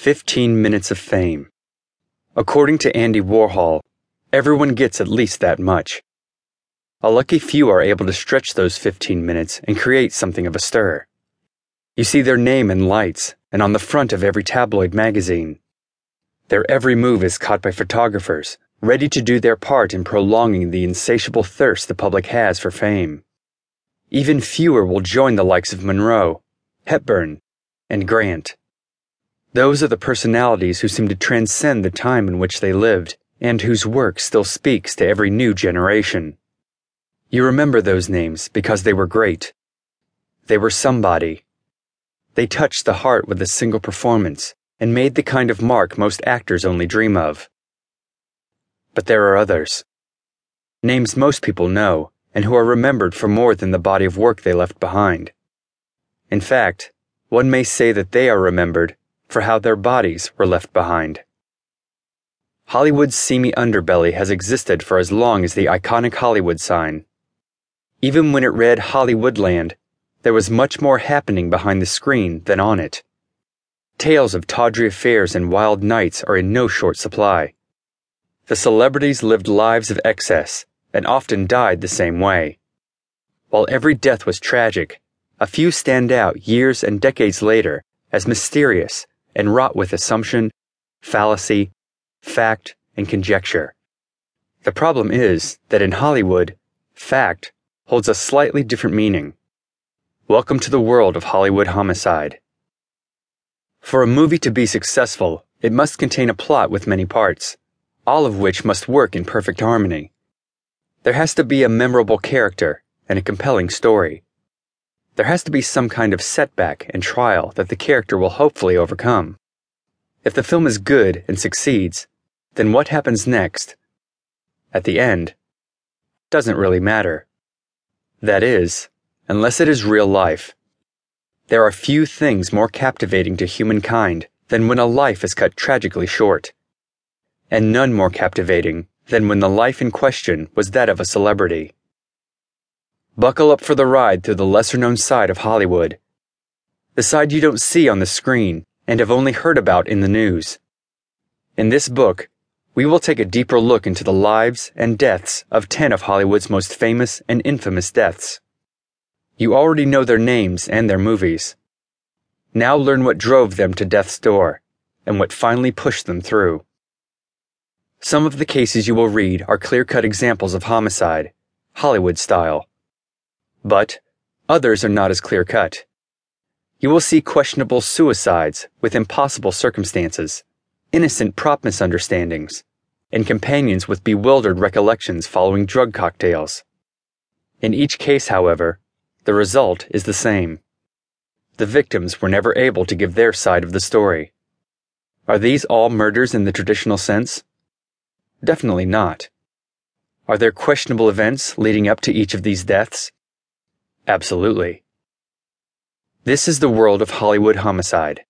15 minutes of fame. According to Andy Warhol, everyone gets at least that much. A lucky few are able to stretch those 15 minutes and create something of a stir. You see their name in lights and on the front of every tabloid magazine. Their every move is caught by photographers, ready to do their part in prolonging the insatiable thirst the public has for fame. Even fewer will join the likes of Monroe, Hepburn, and Grant. Those are the personalities who seem to transcend the time in which they lived and whose work still speaks to every new generation. You remember those names because they were great. They were somebody. They touched the heart with a single performance and made the kind of mark most actors only dream of. But there are others. Names most people know and who are remembered for more than the body of work they left behind. In fact, one may say that they are remembered for how their bodies were left behind. Hollywood's seamy underbelly has existed for as long as the iconic Hollywood sign. Even when it read Hollywoodland, there was much more happening behind the screen than on it. Tales of tawdry affairs and wild nights are in no short supply. The celebrities lived lives of excess and often died the same way. While every death was tragic, a few stand out years and decades later as mysterious and wrought with assumption, fallacy, fact, and conjecture. The problem is that in Hollywood, fact holds a slightly different meaning. Welcome to the world of Hollywood homicide. For a movie to be successful, it must contain a plot with many parts, all of which must work in perfect harmony. There has to be a memorable character and a compelling story. There has to be some kind of setback and trial that the character will hopefully overcome. If the film is good and succeeds, then what happens next? At the end, doesn't really matter. That is, unless it is real life. There are few things more captivating to humankind than when a life is cut tragically short, and none more captivating than when the life in question was that of a celebrity. Buckle up for the ride through the lesser known side of Hollywood. The side you don't see on the screen and have only heard about in the news. In this book, we will take a deeper look into the lives and deaths of 10 of Hollywood's most famous and infamous deaths. You already know their names and their movies. Now learn what drove them to death's door and what finally pushed them through. Some of the cases you will read are clear cut examples of homicide, Hollywood style. But others are not as clear cut. You will see questionable suicides with impossible circumstances, innocent prop misunderstandings, and companions with bewildered recollections following drug cocktails. In each case, however, the result is the same. The victims were never able to give their side of the story. Are these all murders in the traditional sense? Definitely not. Are there questionable events leading up to each of these deaths? Absolutely. This is the world of Hollywood homicide.